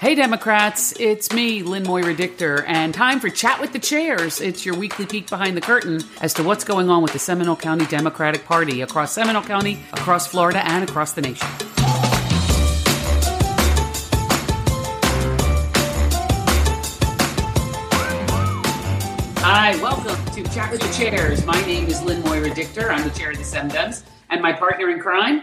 Hey, Democrats, it's me, Lynn Moira Dictor, and time for Chat with the Chairs. It's your weekly peek behind the curtain as to what's going on with the Seminole County Democratic Party across Seminole County, across Florida, and across the nation. Hi, welcome to Chat with the Chairs. My name is Lynn Moira Dictor. I'm the chair of the SEMDEMS, and my partner in crime,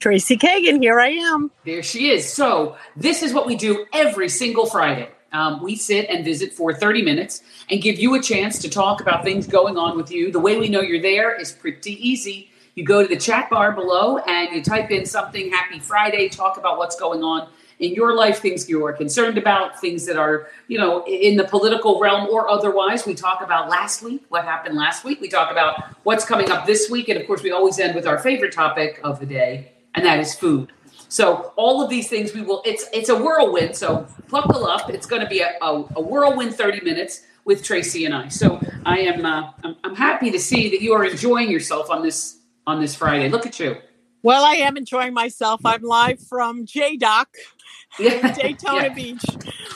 Tracy Kagan, here I am. There she is. So, this is what we do every single Friday. Um, we sit and visit for 30 minutes and give you a chance to talk about things going on with you. The way we know you're there is pretty easy. You go to the chat bar below and you type in something Happy Friday, talk about what's going on in your life, things you are concerned about, things that are, you know, in the political realm or otherwise. We talk about last week, what happened last week. We talk about what's coming up this week. And of course, we always end with our favorite topic of the day, and that is food. So all of these things we will it's it's a whirlwind. So buckle up. It's going to be a, a, a, whirlwind 30 minutes with Tracy and I. So I am uh, I'm, I'm happy to see that you are enjoying yourself on this on this Friday. Look at you. Well, I am enjoying myself. I'm live from JDoc, Yeah. Daytona Yeah. Beach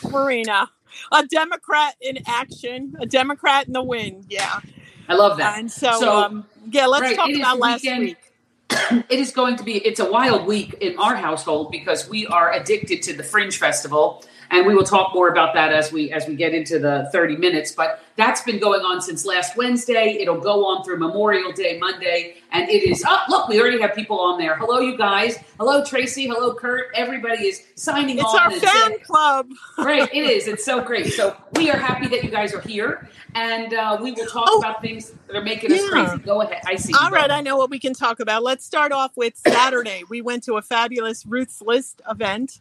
Marina. A Democrat in action, a Democrat in the win. Yeah. I love that. And so, So, um, yeah, let's right, talk about last weekend. week. it is going to be it's a wild week in our household because we are addicted to the fringe festival and we will talk more about that as we as we get into the 30 minutes but that's been going on since last wednesday it'll go on through memorial day monday and it is oh look we already have people on there hello you guys hello tracy hello kurt everybody is signing It's on our fan club. right it is. It's so great. So we are happy that you guys are here, and uh, we will talk Oh. about things that are making us crazy. Go ahead. I see. you. All right. I know what we can talk about. Let's start off with Saturday. We went to a fabulous Ruth's List event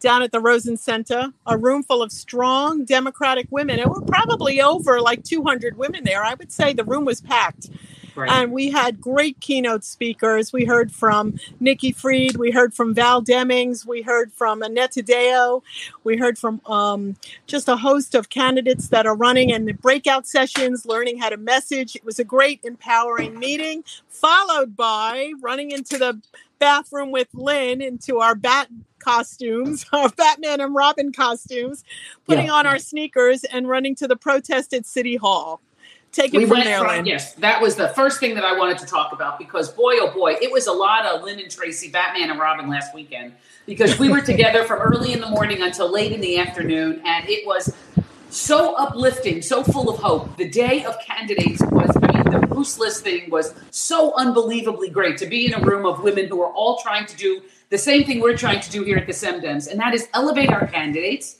down at the Rosen Center, a room full of strong Democratic women. It were probably over like 200 women there. I would say the room was packed. Right. And we had great keynote speakers. We heard from Nikki Fried. We heard from Val Demings. We heard from Annette Taddeo. We heard from um, just a host of candidates that are running in the breakout sessions, learning how to message. It was a great, empowering meeting, followed by running into the bathroom with Lynn into our bat costumes, our Batman and Robin costumes, putting Yeah. on our sneakers and running to the protest at City Hall. Take it we from there, Lynn. yes, that was the first thing that I wanted to talk about because boy, oh boy, it was a lot of Lynn and Tracy, Batman and Robin last weekend because we were together from early in the morning until late in the afternoon, and it was so uplifting, so full of hope. The day of candidates was, I mean, the Ruth's List thing was so unbelievably great to be in a room of women who are all trying to do the same thing we're trying to do here at the SEMDEMS, and that is elevate our candidates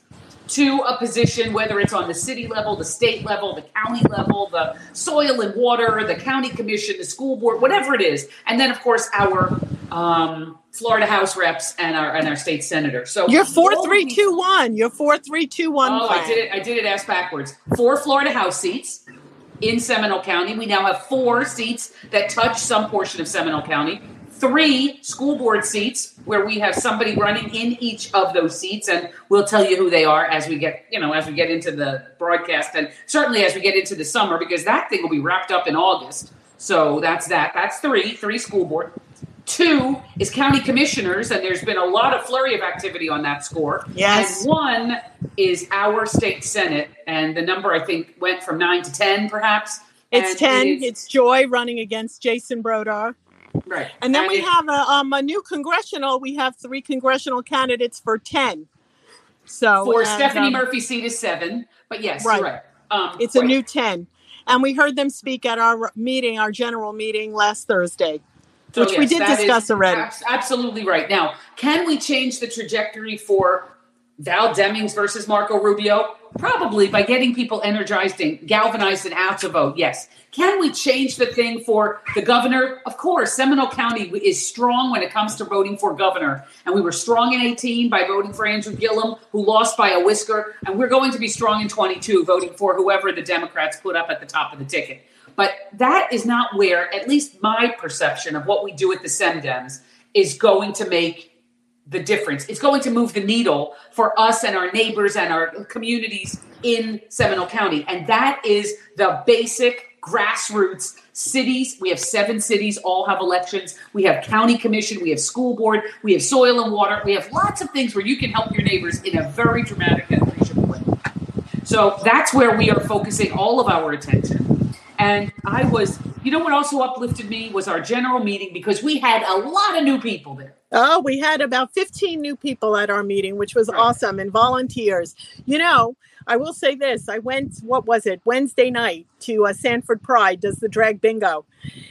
to a position, whether it's on the city level, the state level, the county level, the soil and water, the county commission, the school board, whatever it is, and then of course our um, Florida House reps and our and our state senator. So You're four three these- two one. You're four three two one. Oh, I did it. I did it ass backwards. Four Florida House seats in Seminole County. We now have four seats that touch some portion of Seminole County. Three school board seats where we have somebody running in each of those seats, and we'll tell you who they are as we get, you know, as we get into the broadcast, and certainly as we get into the summer, because that thing will be wrapped up in August. So that's that. That's three. Three school board. Two is county commissioners, and there's been a lot of flurry of activity on that score. Yes. And one is our state senate, and the number I think went from nine to ten, perhaps. It's And ten. it is- it's Joy running against Jason Brodeur, right, and then we it- have a, um, a new congressional. We have three congressional candidates for ten. So for and, Stephanie um, Murphy seat is seven, but yes, Right. right. Um, it's a new ten, and we heard them speak at our meeting, our general meeting last Thursday, So, which we did discuss already. abs- absolutely right. Now, can we change the trajectory for Val Demings versus Marco Rubio? Probably by getting people energized and galvanized and out to vote. Yes. Can we change the thing for the governor? Of course, Seminole County is strong when it comes to voting for governor. And we were strong in 18 by voting for Andrew Gillum, who lost by a whisker. And we're going to be strong in 22, voting for whoever the Democrats put up at the top of the ticket. But that is not where, at least my perception of what we do at the SEMDEMS, is going to make the difference. It's going to move the needle for us and our neighbors and our communities in Seminole County. And that is the basic grassroots cities. We have seven cities, all have elections. We have county commission, we have school board, we have soil and water. We have lots of things where you can help your neighbors in a very dramatic and appreciable way. So that's where we are focusing all of our attention. And I was, you know what also uplifted me was our general meeting because we had a lot of new people there. Oh, we had about 15 new people at our meeting, which was awesome, and volunteers. You know, I will say this I went, what was it, Wednesday night to uh, Sanford Pride, does the drag bingo.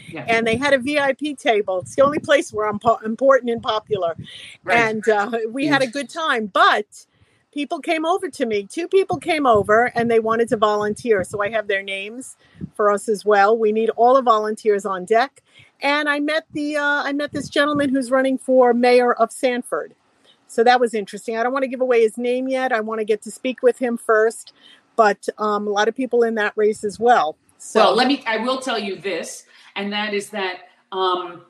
Yeah. And they had a VIP table. It's the only place where I'm po- important and popular. Right. And uh, we had a good time. But people came over to me. Two people came over and they wanted to volunteer. So I have their names for us as well. We need all the volunteers on deck. And I met the uh, I met this gentleman who's running for mayor of Sanford. So that was interesting. I don't want to give away his name yet. I want to get to speak with him first, but um, a lot of people in that race as well. So well, let me. I will tell you this, and that is that um,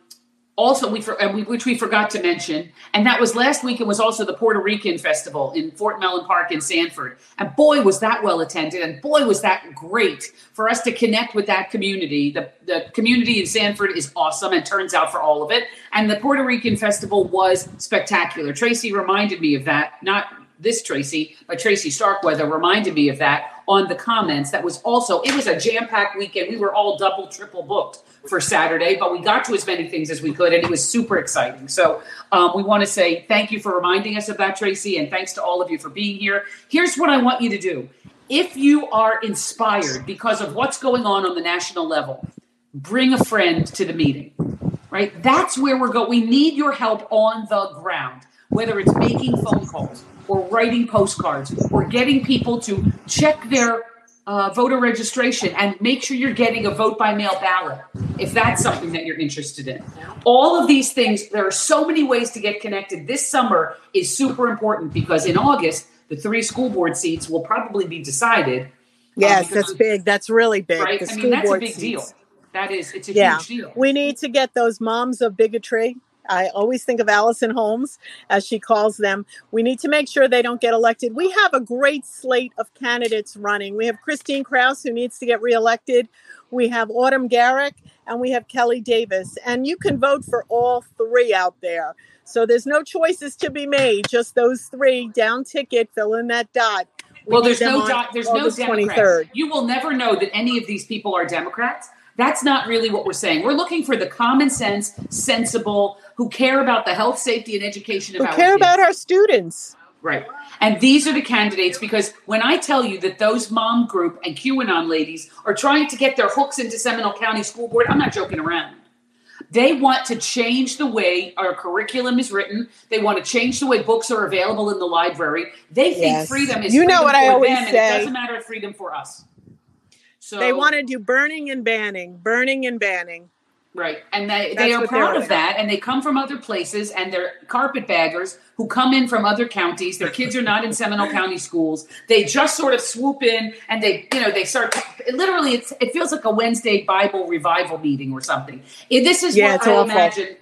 also we, for, uh, which we forgot to mention and that was last week it was also the puerto rican festival in fort mellon park in sanford. And boy was that well attended and boy was that great for us to connect with that community. The, the community in sanford is awesome and turns out for all of it. And the puerto rican festival was spectacular. Tracy reminded me of that not this tracy but tracy starkweather reminded me of that on the comments that was also it was a jam-packed weekend we were all double triple booked for Saturday, but we got to as many things as we could, and it was super exciting. So um, we want to say thank you for reminding us of that, Tracy, and thanks to all of you for being here. Here's what I want you to do. If you are inspired because of what's going on on the national level, bring a friend to the meeting, right? That's where we're going. We need your help on the ground, whether it's making phone calls or writing postcards or getting people to check their uh, voter registration and make sure you're getting a vote by mail ballot if that's something that you're interested in. All of these things, there are so many ways to get connected. This summer is super important because in August, the three school board seats will probably be decided. Um, yes, that's big. That's really big. Right? The I mean, that's a big seats. deal. That is, it's a yeah. huge deal. We need to get those moms of bigotry I always think of Allison Holmes, as she calls them. We need to make sure they don't get elected. We have a great slate of candidates running. We have Kristine Kraus, who needs to get reelected. We have Autumn Garrick, and we have Kelly Davis. And you can vote for all three out there. So there's no choices to be made, just those three down ticket, fill in that dot. We well, there's no dot, there's August no Democrats. 23rd. You will never know that any of these people are Democrats that's not really what we're saying. We're looking for the common sense, sensible, who care about the health, safety, and education of who our care kids. about our students. Right. And these are the candidates because when I tell you that those mom group and QAnon ladies are trying to get their hooks into Seminole County School Board, I'm not joking around. They want to change the way our curriculum is written. They want to change the way books are available in the library. They think yes. freedom is you know what I always them, say. it doesn't matter freedom for us. So they want to do burning and banning, burning and banning. Right. And they, they are proud of that. And they come from other places and they're carpetbaggers who come in from other counties. Their kids are not in Seminole County schools. They just sort of swoop in and they, you know, they start to, literally, it's, it feels like a Wednesday Bible revival meeting or something. This is yeah, what I awful. imagine.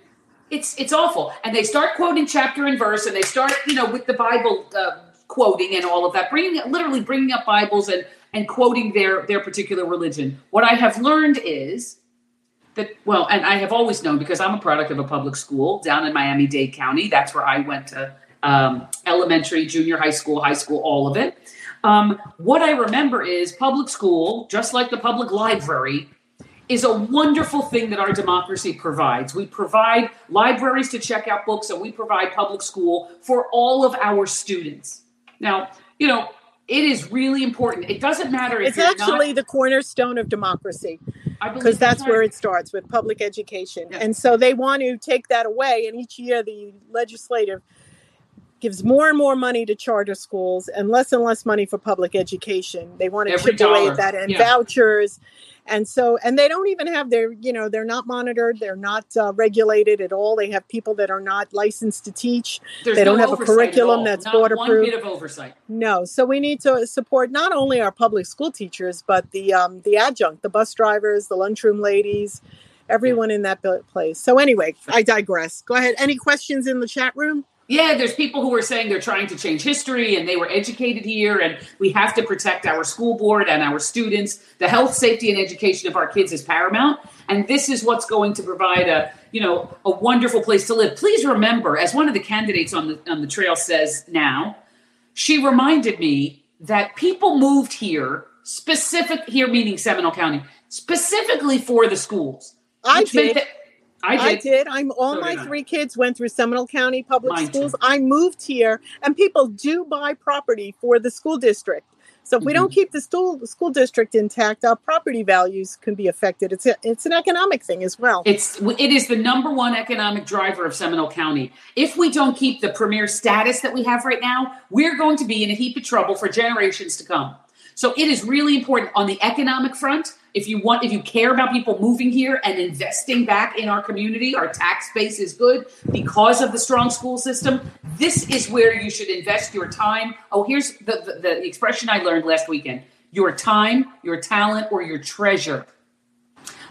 It's, it's awful. And they start quoting chapter and verse and they start, you know, with the Bible uh, quoting and all of that, bringing, literally bringing up Bibles and and quoting their their particular religion. What I have learned is that well, and I have always known because I'm a product of a public school down in Miami Dade County. That's where I went to um, elementary, junior high school, high school, all of it. Um, what I remember is public school, just like the public library, is a wonderful thing that our democracy provides. We provide libraries to check out books, and we provide public school for all of our students. Now, you know, it is really important. It doesn't matter if it's actually not, the cornerstone of democracy because that's, where it starts with public education. Yes. And so they want to take that away. And each year, the legislative gives more and more money to charter schools and less and less money for public education. They want to Every chip away at that and yeah. vouchers and so and they don't even have their you know they're not monitored they're not uh, regulated at all. They have people that are not licensed to teach. There's they don't no have a curriculum that's not board approved bit of oversight. No. So we need to support not only our public school teachers but the um, the adjunct the bus drivers the lunchroom ladies everyone in that place. So anyway i digress. Go ahead. Any questions in the chat room Yeah, there's people who are saying they're trying to change history and they were educated here and we have to protect our school board and our students. The health, safety, and education of our kids is paramount. And this is what's going to provide a, you know, a wonderful place to live. Please remember, as one of the candidates on the on the trail says now, she reminded me that people moved here specific here meaning Seminole County, specifically for the schools. I did. That, I did. I did. I'm all So my three kids went through Seminole County Public Mine Schools. too. I moved here, and people do buy property for the school district. So if we Mm-hmm. don't keep the school school district intact, our property values can be affected. It's a, it's an economic thing as well. It's it is the number one economic driver of Seminole County. If we don't keep the premier status that we have right now, we're going to be in a heap of trouble for generations to come. So it is really important on the economic front. If you want, if you care about people moving here and investing back in our community, our tax base is good because of the strong school system. This is where you should invest your time. Oh, here's the, the, the expression I learned last weekend: your time, your talent, or your treasure.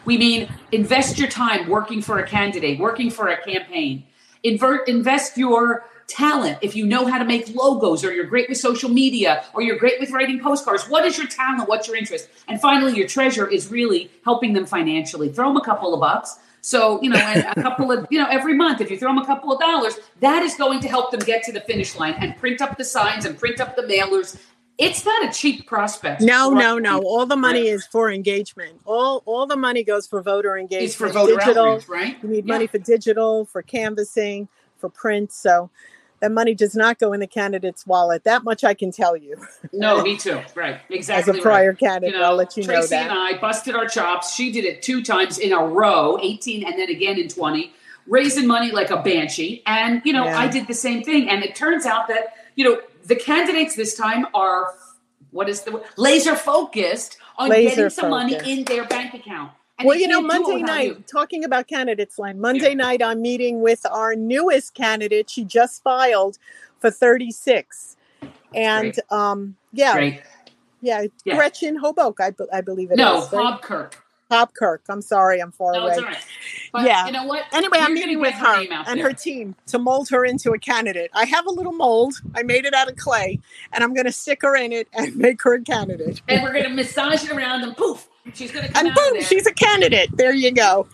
We mean invest your time working for a candidate, working for a campaign. Invert, invest your talent. If you know how to make logos, or you're great with social media, or you're great with writing postcards, what is your talent? What's your interest? And finally, your treasure is really helping them financially. Throw them a couple of bucks. So, you know, and a couple of, you know, every month, if you throw them a couple of dollars, that is going to help them get to the finish line and print up the signs and print up the mailers. It's not a cheap prospect. No, no, no. All the money Right. is for engagement. All all the money goes for voter engagement. It's for voter digital. outreach, right? You need Yeah. money for digital, for canvassing, for print. So money does not go in the candidate's wallet. That much I can tell you. No, me too. Right. Exactly. As a prior right. candidate, I'll let you know Tracy that. and I busted our chops. She did it two times in a row, 18 and then again in 20, raising money like a banshee. And, you know, Yeah. I did the same thing. And it turns out that, you know, the candidates this time are, what is the laser focused on Laser getting some money in their bank account. And well, you know, can't do it Monday night, you. talking about candidates line, Monday Yeah. night, I'm meeting with our newest candidate. She just filed for 36. And um, yeah, yeah, Yeah. Gretchen Hoboke, I, I believe it is. No, right? Bob Kirk. Hopkirk. I'm sorry, I'm far No, away. it's all right. But Yeah. you know what? Anyway, I'm You're meeting gonna with get her and there. her team to mold her into a candidate. I have a little mold. I made it out of clay, and I'm going to stick her in it and make her a candidate. and we're gonna massage it around and poof, she's gonna come And boom, she's a candidate. There you go.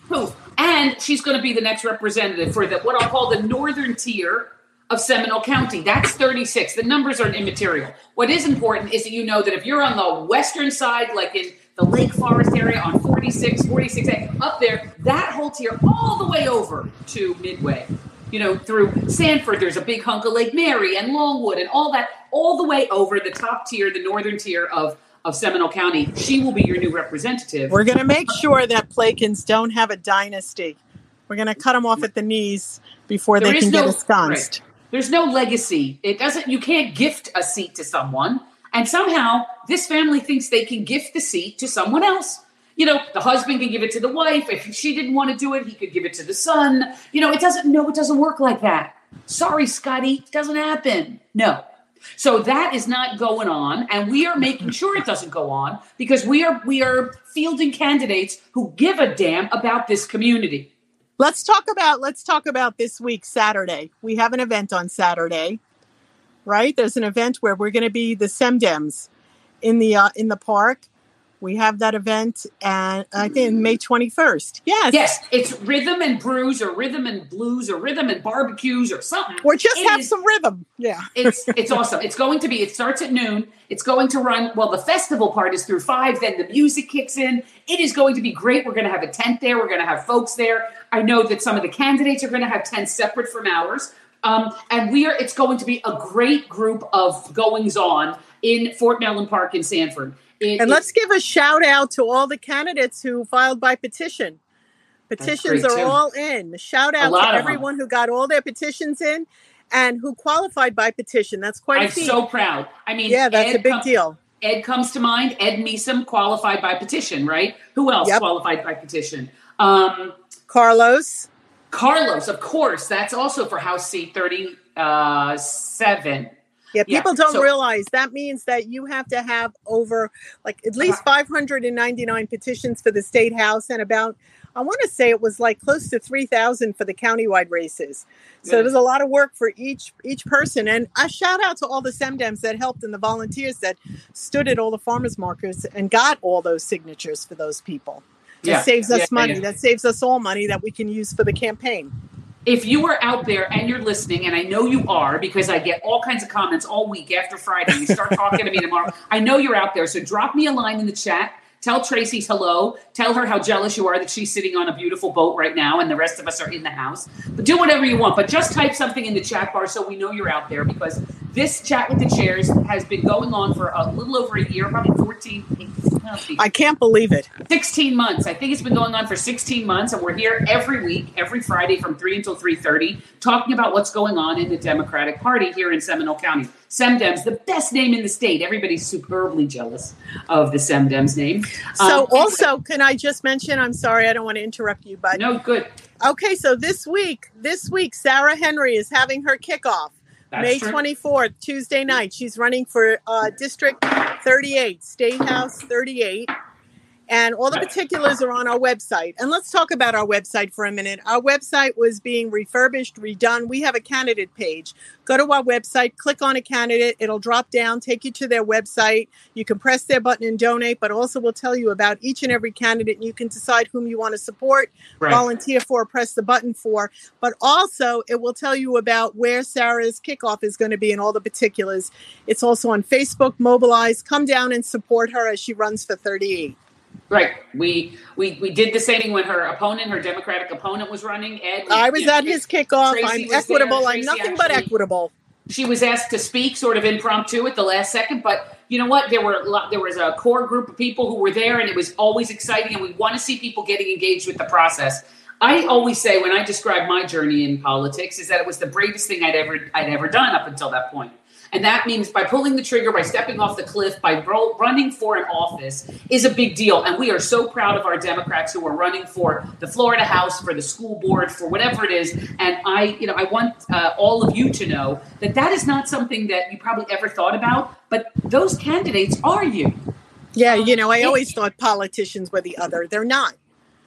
and she's gonna be the next representative for the what I'll call the northern tier of Seminole County. That's 36. The numbers are immaterial. What is important is that you know that if you're on the western side, like in the Lake Forest area on 46, 46A, up there, that whole tier all the way over to Midway. You know, through Sanford, there's a big hunk of Lake Mary and Longwood and all that, all the way over the top tier, the northern tier of, of Seminole County. She will be your new representative. We're going to make sure that Plakons don't have a dynasty. We're going to cut them off at the knees before There they can no- get ensconced. There's no legacy. It doesn't. You can't gift a seat to someone, and somehow this family thinks they can gift the seat to someone else. You know, the husband can give it to the wife. If she didn't want to do it, he could give it to the son. You know, it doesn't. No, it doesn't work like that. Sorry, Scotty, it doesn't happen. No. So that is not going on, and we are making sure it doesn't go on because we are we are fielding candidates who give a damn about this community. Let's talk about let's talk about this week Saturday. We have an event on Saturday, right? There's an event where we're going to be the Semdems in the uh, in the park. We have that event, and I think May 21st. Yes, Yes, it's rhythm and brews, or rhythm and blues, or rhythm and barbecues, or something. or just It have is- some rhythm. Yeah, it's it's awesome. It's going to be. It starts at noon. It's going to run. Well, the festival part is through five. Then the music kicks in. It is going to be great. We're going to have a tent there. We're going to have folks there. I know that some of the candidates are going to have tents separate from ours. Um, and we are. It's going to be a great group of goings on in Fort Mellon Park in Sanford. It- and it- let's give a shout out to all the candidates who filed by petition. Petitions are too. all in. Shout out to of them. everyone who got all their petitions in and who qualified by petition. That's quite a I'm feat. so proud. I mean, yeah, that's Ed a big come- deal. Ed comes to mind. Ed Measom qualified by petition, right? Who else Yep. qualified by petition? Um, Carlos, Carlos, of course. That's also for House seat thirty-seven. Yeah, Yeah, people don't so- realize that means that you have to have over like at least Uh-huh. 599 petitions for the state house and about I want to say it was like close to 3,000 for the countywide races. So Yeah. it was a lot of work for each each person. And a shout out to all the SEMDEMs that helped and the volunteers that stood at all the farmers markets and got all those signatures for those people. That Yeah. saves us Yeah, money. yeah. That saves us all money that we can use for the campaign. If you are out there and you're listening, and I know you are because I get all kinds of comments all week after Friday, you start talking to me tomorrow. I know you're out there. So drop me a line in the chat. Tell Tracy hello. Tell her how jealous you are that she's sitting on a beautiful boat right now and the rest of us are in the house. But do whatever you want. But just type something in the chat bar so we know you're out there because this chat with the chairs has been going on for a little over a year, probably 14, I can't believe it. 16 months. I think it's been going on for 16 months, and we're here every week, every Friday from 3 until 3.30, talking about what's going on in the Democratic Party here in Seminole County. SEMDEMS, the best name in the state. Everybody's superbly jealous of the SEMDEMS name. So Um, also, can I just mention? I'm sorry, I don't want to interrupt you, but No, good. okay. So this week, this week, Sarah Henry is having her kickoff. That's May true. 24th, Tuesday night. She's running for uh, District 38, State House 38. And all the particulars are on our website. And let's talk about our website for a minute. Our website was being refurbished, redone. We have a candidate page. Go to our website, click on a candidate. It'll drop down, take you to their website. You can press their button and donate, but also will tell you about each and every candidate. And you can decide whom you want to support Right. volunteer for, press the button for, but also it will tell you about where Sarah's kickoff is going to be and all the particulars. It's also on Facebook, Mobilize. Come down and support her as she runs for 38. Right. We, we we did the same thing when her opponent, her Democratic opponent, was running. Ed, I was you know, at his kickoff. Tracy I'm there. equitable. I'm Tracy nothing but equitable. she was asked to speak sort of impromptu at the last second but you know what there were a lot, there was a core group of people who were there and it was always exciting and we want to see people getting engaged with the process i always say when i describe my journey in politics is that it was the bravest thing i'd ever i'd ever done up until that point and that means by pulling the trigger by stepping off the cliff by ro- running for an office is a big deal and we are so proud of our democrats who are running for the florida house for the school board for whatever it is and i you know i want uh, all of you to know that that is not something that you probably ever thought about but those candidates are you Yeah, you know, I always thought politicians were the other. They're not.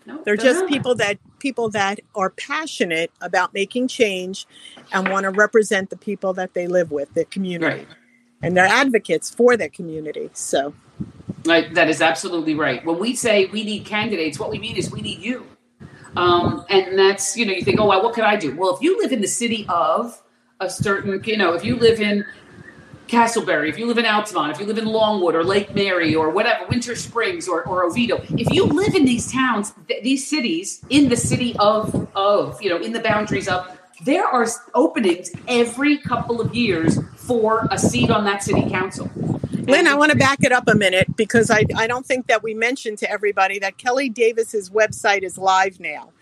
no, They're just not. people that people that are passionate about making change and want to represent the people that they live with, their community. right And they're advocates for their community. So Right, that is absolutely right. When we say we need candidates, what we mean is we need you. Um, and that's, you know, you think, oh, well, what can I do? Well, if you live in the city of a certain, you know, if you live in Casselberry, if you live in Altamonte, if you live in Longwood or Lake Mary or whatever, Winter Springs or, or Oviedo, if you live in these towns, th- these cities, in the city of, of, you know, in the boundaries of, there are openings every couple of years for a seat on that city council. Lynn, I want to back it up a minute because I, I don't think that we mentioned to everybody that Kelly Davis's website is live now.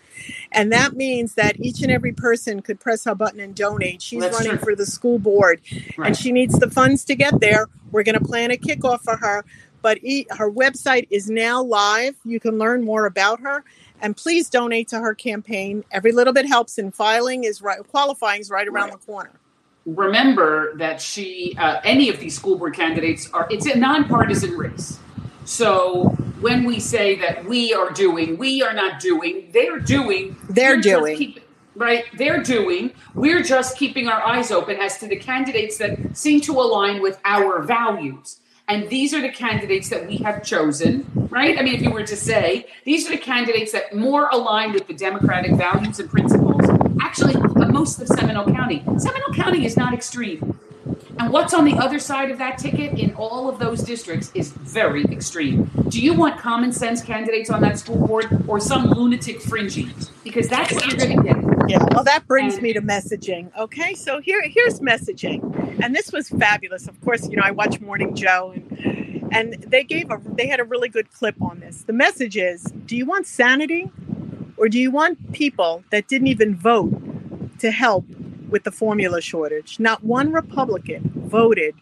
And that means that each and every person could press a button and donate. She's That's running true. for the school board Right. and she needs the funds to get there. We're going to plan a kickoff for her, but e- her website is now live. You can learn more about her. And please donate to her campaign. Every little bit helps, and filing is right, qualifying is right around Right. the corner. remember that she uh, any of these school board candidates are it's a nonpartisan race so when we say that we are doing we are not doing they're doing. They're doing. keep- right? They're doing. We're just keeping our eyes open as to the candidates that seem to align with our values. And these are the candidates that we have chosen right? I mean if you were to say these are the candidates that more align with the democratic values and principles actually most of seminole county. Seminole county is not extreme and what's on the other side of that ticket in all of those districts is very extreme. Do you want common sense candidates on that school board or some lunatic fringy? Because that's what you're going to get. Yeah, well, that brings And- me to messaging. Okay, so here here's messaging, and this was fabulous. Of course, you know I watch Morning Joe, and and they gave a they had a really good clip on this. The message is: Do you want sanity, or do you want people that didn't even vote to help with the formula shortage? Not one Republican voted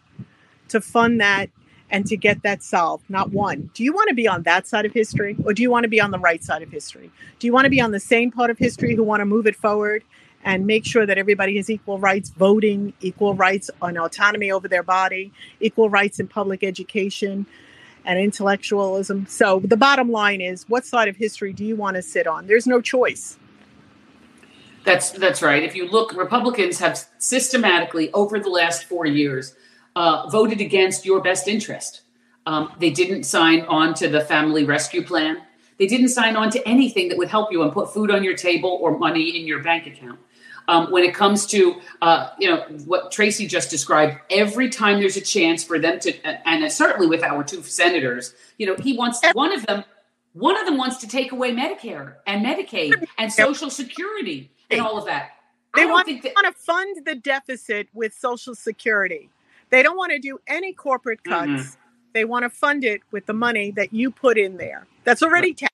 to fund that and to get that solved. Not one. Do you want to be on that side of history or do you want to be on the right side of history? Do you want to be on the same part of history who want to move it forward and make sure that everybody has equal rights voting, equal rights on autonomy over their body, equal rights in public education? and intellectualism. So the bottom line is what side of history do you want to sit on? There's no choice. That's that's right. If you look, Republicans have systematically over the last four years uh, voted against your best interest. Um, they didn't sign on to the family rescue plan. They didn't sign on to anything that would help you and put food on your table or money in your bank account. Um, when it comes to uh, you know what Tracy just described, every time there's a chance for them to, and certainly with our two senators, you know, he wants one of them. One of them wants to take away Medicare and Medicaid and Social Security and all of that. They want, to fund the deficit with Social Security. They don't want to do any corporate cuts. Mm-hmm. They want to fund it with the money that you put in there. That's already taxed.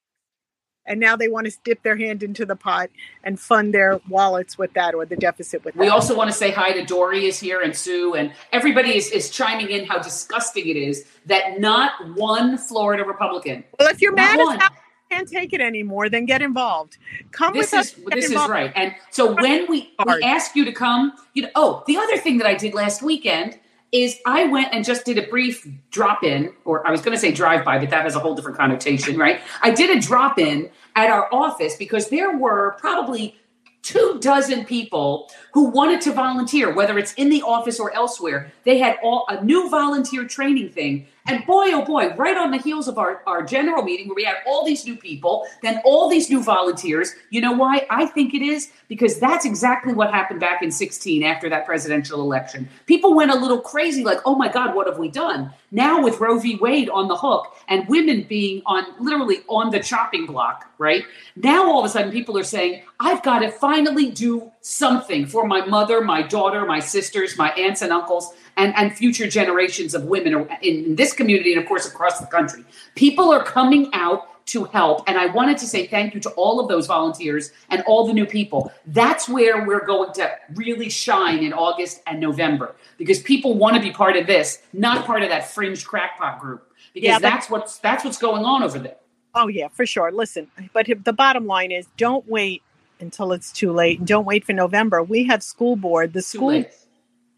And now they want to dip their hand into the pot and fund their wallets with that or the deficit with that. We also want to say hi to Dory is here and Sue and everybody is, is chiming in how disgusting it is that not one Florida Republican. Well, if you're mad at how can't take it anymore, then get involved. Come this with is, us. This involved. is right. And so when we, we ask you to come, you know, oh, the other thing that I did last weekend is I went and just did a brief drop in, or I was going to say drive by, but that has a whole different connotation, right? I did a drop in at our office because there were probably two dozen people who wanted to volunteer, whether it's in the office or elsewhere. They had all a new volunteer training thing. And boy, oh boy, right on the heels of our, our general meeting where we had all these new people, then all these new volunteers. You know why? I think it is because that's exactly what happened back in 16 after that presidential election. People went a little crazy, like, oh my God, what have we done? Now with Roe v. Wade on the hook and women being on literally on the chopping block, right? Now all of a sudden people are saying, I've got to finally do something for my mother, my daughter, my sisters, my aunts and uncles, and, and future generations of women in, this community and, of course, across the country. People are coming out to help. And I wanted to say thank you to all of those volunteers and all the new people. That's where we're going to really shine in August and November because people want to be part of this, not part of that fringe crackpot group. Because yeah, that's what's that's what's going on over there. Oh yeah, for sure. Listen, but the bottom line is don't wait until it's too late. And don't wait for November. We have school board. The school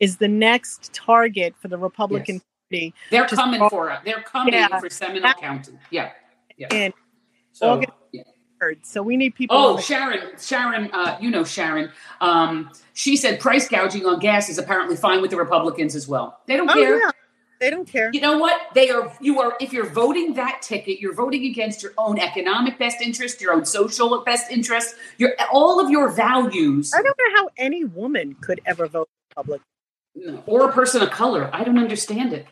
is the next target for the Republican yes. They're coming for it. They're coming yeah. for Seminole County. Yeah. Yeah. And so, August yeah. So we need people. Oh, Sharon, Sharon, uh, you know Sharon. Um, she said price gouging on gas is apparently fine with the Republicans as well. They don't oh, care. Yeah. They don't care. You know what? They are. You are. If you're voting that ticket, you're voting against your own economic best interest, your own social best interest, your all of your values. I don't know how any woman could ever vote Republican. No, or a person of color. I don't understand it.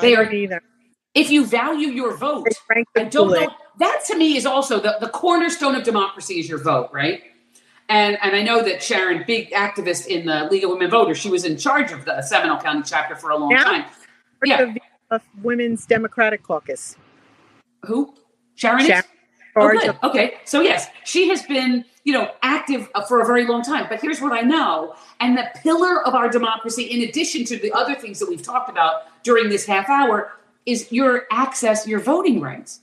They are either. If you value your vote, I don't know. That to me is also the, the cornerstone of democracy is your vote, right? And and I know that Sharon, big activist in the League of Women Voters, she was in charge of the Seminole County chapter for a long yeah. time yeah. of Women's Democratic Caucus. Who? Sharon? Sharon. Okay. okay. So yes, she has been, you know, active uh, for a very long time. But here's what I know, and the pillar of our democracy, in addition to the other things that we've talked about during this half hour, is your access, your voting rights,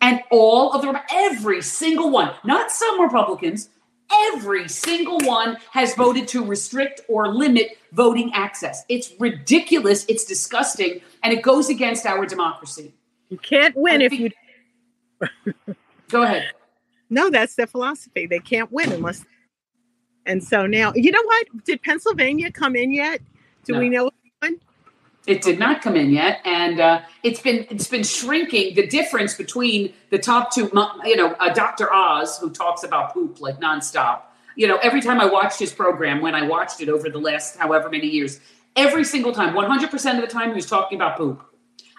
and all of them, every single one, not some Republicans, every single one has voted to restrict or limit voting access. It's ridiculous, it's disgusting, and it goes against our democracy. You can't win I if think... you Go ahead. No, that's their philosophy. They can't win unless And so now, you know what? Did Pennsylvania come in yet? Do no. we know it did not come in yet, and uh, it's been it's been shrinking. The difference between the top two, you know, uh, Dr. Oz, who talks about poop like nonstop. You know, every time I watched his program, when I watched it over the last however many years, every single time, one hundred percent of the time, he was talking about poop.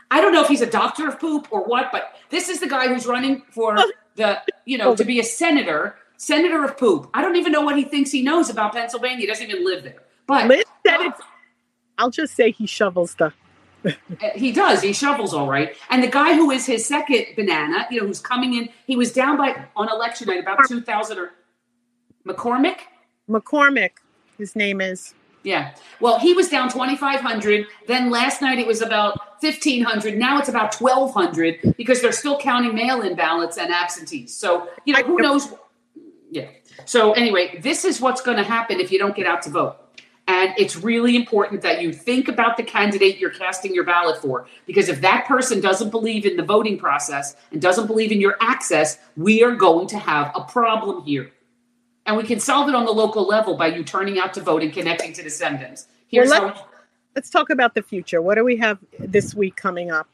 I don't know if he's a doctor of poop or what, but this is the guy who's running for the, you know, oh, to be a senator, senator of poop. I don't even know what he thinks he knows about Pennsylvania. He doesn't even live there. But Liz said it's I'll just say he shovels the. Uh, he does. He shovels all right. And the guy who is his second banana, you know, who's coming in, he was down by on election night about two thousand or McCormick. McCormick, his name is. Yeah. Well, he was down 2,500. Then last night it was about 1,500. Now it's about 1,200 because they're still counting mail in ballots and absentees. So, you know, who knows? Yeah. So, anyway, this is what's going to happen if you don't get out to vote. And it's really important that you think about the candidate you're casting your ballot for. Because if that person doesn't believe in the voting process and doesn't believe in your access, we are going to have a problem here. And we can solve it on the local level by you turning out to vote and connecting to the Semdems. Here's Well, let- how. Let's talk about the future. What do we have this week coming up?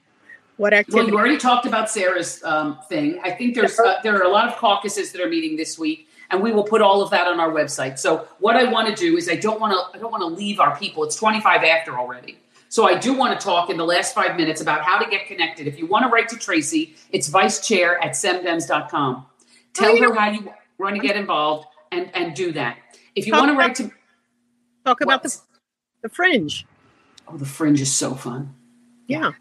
What Well, you already talked about Sarah's um, thing. I think there's uh, there are a lot of caucuses that are meeting this week, and we will put all of that on our website. So what I want to do is I don't want to I don't want to leave our people. It's 25 after already. So I do want to talk in the last five minutes about how to get connected. If you want to write to Tracy, it's vice chair at semdems.com. Tell you her how you want to get involved and and do that. If you Talk want to write to Talk about what- the, the fringe. oh the fringe is so fun. Yeah.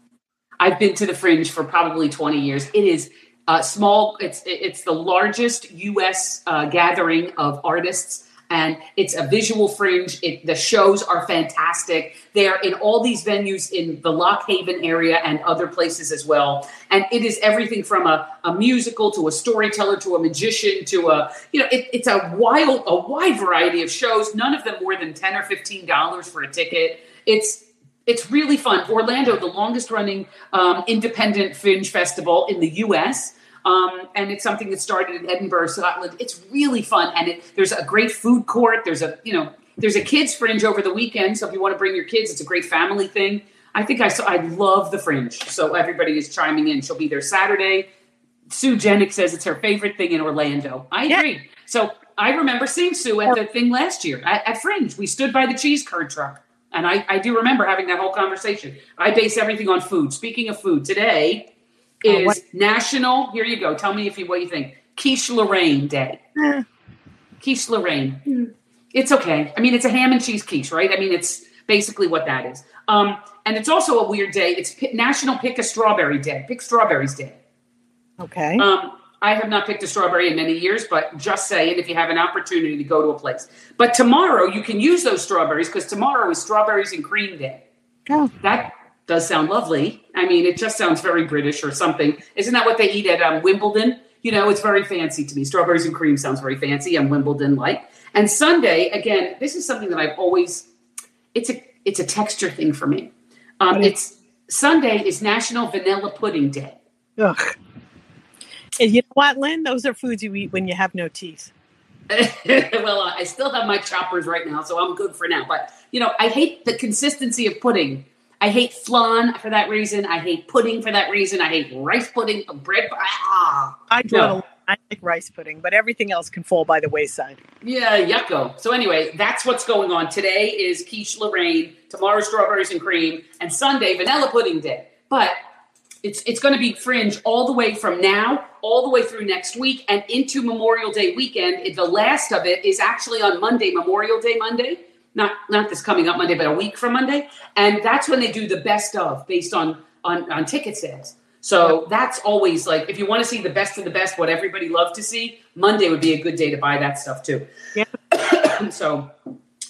I've been to the Fringe for probably 20 years. It is uh, small. It's it's the largest U.S. Uh, gathering of artists, and it's a visual Fringe. It, the shows are fantastic. They're in all these venues in the Loch Haven area and other places as well. And it is everything from a, a musical to a storyteller to a magician to a you know it, it's a wild a wide variety of shows. None of them more than 10 or 15 dollars for a ticket. It's it's really fun. Orlando, the longest running um, independent fringe festival in the U.S. Um, and it's something that started in Edinburgh, Scotland. It's really fun, and it, there's a great food court. There's a you know there's a kids fringe over the weekend, so if you want to bring your kids, it's a great family thing. I think I saw, I love the fringe, so everybody is chiming in. She'll be there Saturday. Sue Jenick says it's her favorite thing in Orlando. I Yeah. agree. So I remember seeing Sue at the thing last year at, at Fringe. We stood by the cheese curd truck. And I, I do remember having that whole conversation. I base everything on food. Speaking of food, today is what- National, here you go. Tell me if you what you think. Quiche Lorraine Day. Eh, Quiche Lorraine. It's okay. I mean, it's a ham and cheese quiche, right? I mean, it's basically what that is. Um, and it's also a weird day. It's P- National Pick a Strawberry Day. Pick Strawberries Day. okay. Um, I have not picked a strawberry in many years, but just saying if you have an opportunity to go to a place. But tomorrow you can use those strawberries because tomorrow is strawberries and cream day. oh, That does sound lovely. I mean, it just sounds very British or something. Isn't that what they eat at um, Wimbledon? You know, it's very fancy to me. Strawberries and cream sounds very fancy and Wimbledon like. And Sunday, again, this is something that I've always. It's a it's a texture thing for me. Um, What is- it's Sunday is National Vanilla Pudding Day. ugh. And you know what, Lynn? Those are foods you eat when you have no teeth. well, I still have my choppers right now, so I'm good for now. But you know, I hate the consistency of pudding. I hate flan for that reason. I hate pudding for that reason. I hate rice pudding, bread. Ah, I draw No. I like rice pudding, but everything else can fall by the wayside. yeah, yucko. So anyway, that's what's going on. Today is quiche Lorraine. Tomorrow, strawberries and cream, and Sunday, vanilla pudding day. But it's it's going to be fringe all the way from now, all the way through next week, and into Memorial Day weekend. It- The last of it is actually on Monday, Memorial Day Monday. Not not this coming up Monday, but a week from Monday, and that's when they do the best of based on on, on ticket sales. So that's always like if you want to see the best of the best, what everybody loves to see, Monday would be a good day to buy that stuff too. Yeah. so,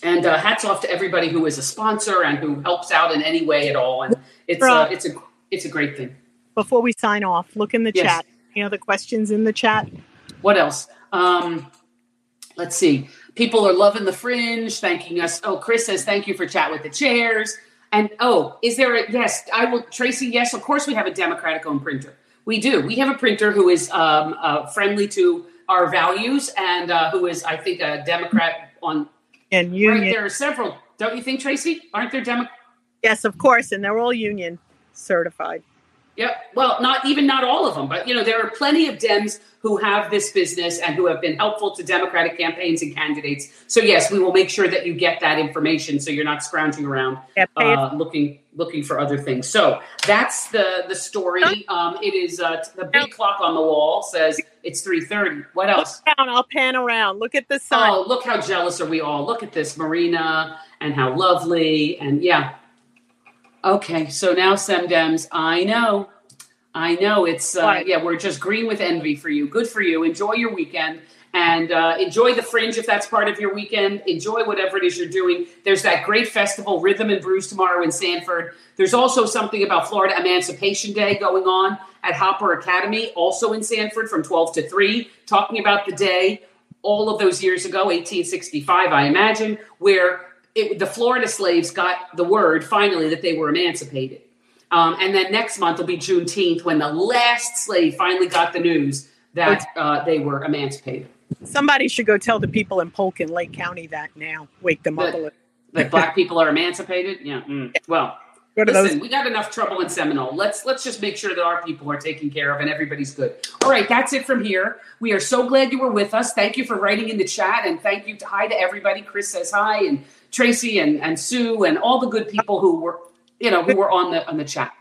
and uh, hats off to everybody who is a sponsor and who helps out in any way at all. And it's uh, it's a it's a great thing. Before we sign off, look in the Yes. chat. know the questions in the chat? What else? Um, let's see. People are loving the fringe, thanking us. Oh, Chris says thank you for chat with the chairs. And oh, is there a yes? I will, Tracy. Yes, of course we have a Democratic owned printer. We do. We have a printer who is um, uh, friendly to our values and uh, who is, I think, a Democrat on. And Right, union. there are several. Don't you think, Tracy? Aren't there Demo? Yes, of course. And they're all union certified. Yep. Well, not even not all of them, but you know there are plenty of Dems who have this business and who have been helpful to Democratic campaigns and candidates. So yes, we will make sure that you get that information, so you're not scrounging around uh, looking looking for other things. So that's the the story. Um, it is uh, the big clock on the wall says it's three thirty. What else? Down, I'll pan around. Look at the sun. Oh, look how jealous are we all? Look at this Marina and how lovely and yeah. Okay, so now Semdems, I know, I know it's uh, What? yeah, we're just green with envy for you. Good for you. Enjoy your weekend and uh, enjoy the fringe if that's part of your weekend. Enjoy whatever it is you're doing. There's that great festival, Rhythm and Brews, tomorrow in Sanford. There's also something about Florida Emancipation Day going on at Hopper Academy, also in Sanford from 12 to 3, talking about the day all of those years ago, 1865, I imagine, where it, the Florida slaves got the word finally that they were emancipated. Um, and then next month will be Juneteenth when the last slave finally got the news that uh, they were emancipated. Somebody should go tell the people in Polk and Lake County that now. Wake them up a little. That black people are emancipated. Yeah. Mm. Well, listen, we got enough trouble in Seminole. Let's let's just make sure that our people are taken care of and everybody's good. All right, that's it from here. We are so glad you were with us. Thank you for writing in the chat and thank you to hi to everybody. Chris says hi and Tracy and, and Sue and all the good people who were you know who were on the on the chat.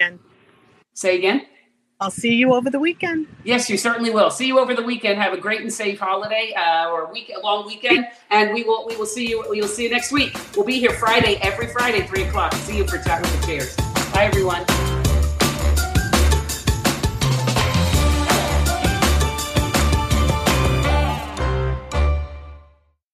And say again. I'll see you over the weekend. Yes, you certainly will. See you over the weekend. Have a great and safe holiday uh, or week, a long weekend, and we will we will see you. We will see you next week. We'll be here Friday every Friday, three o'clock. See you for chat with the chairs. Bye, everyone.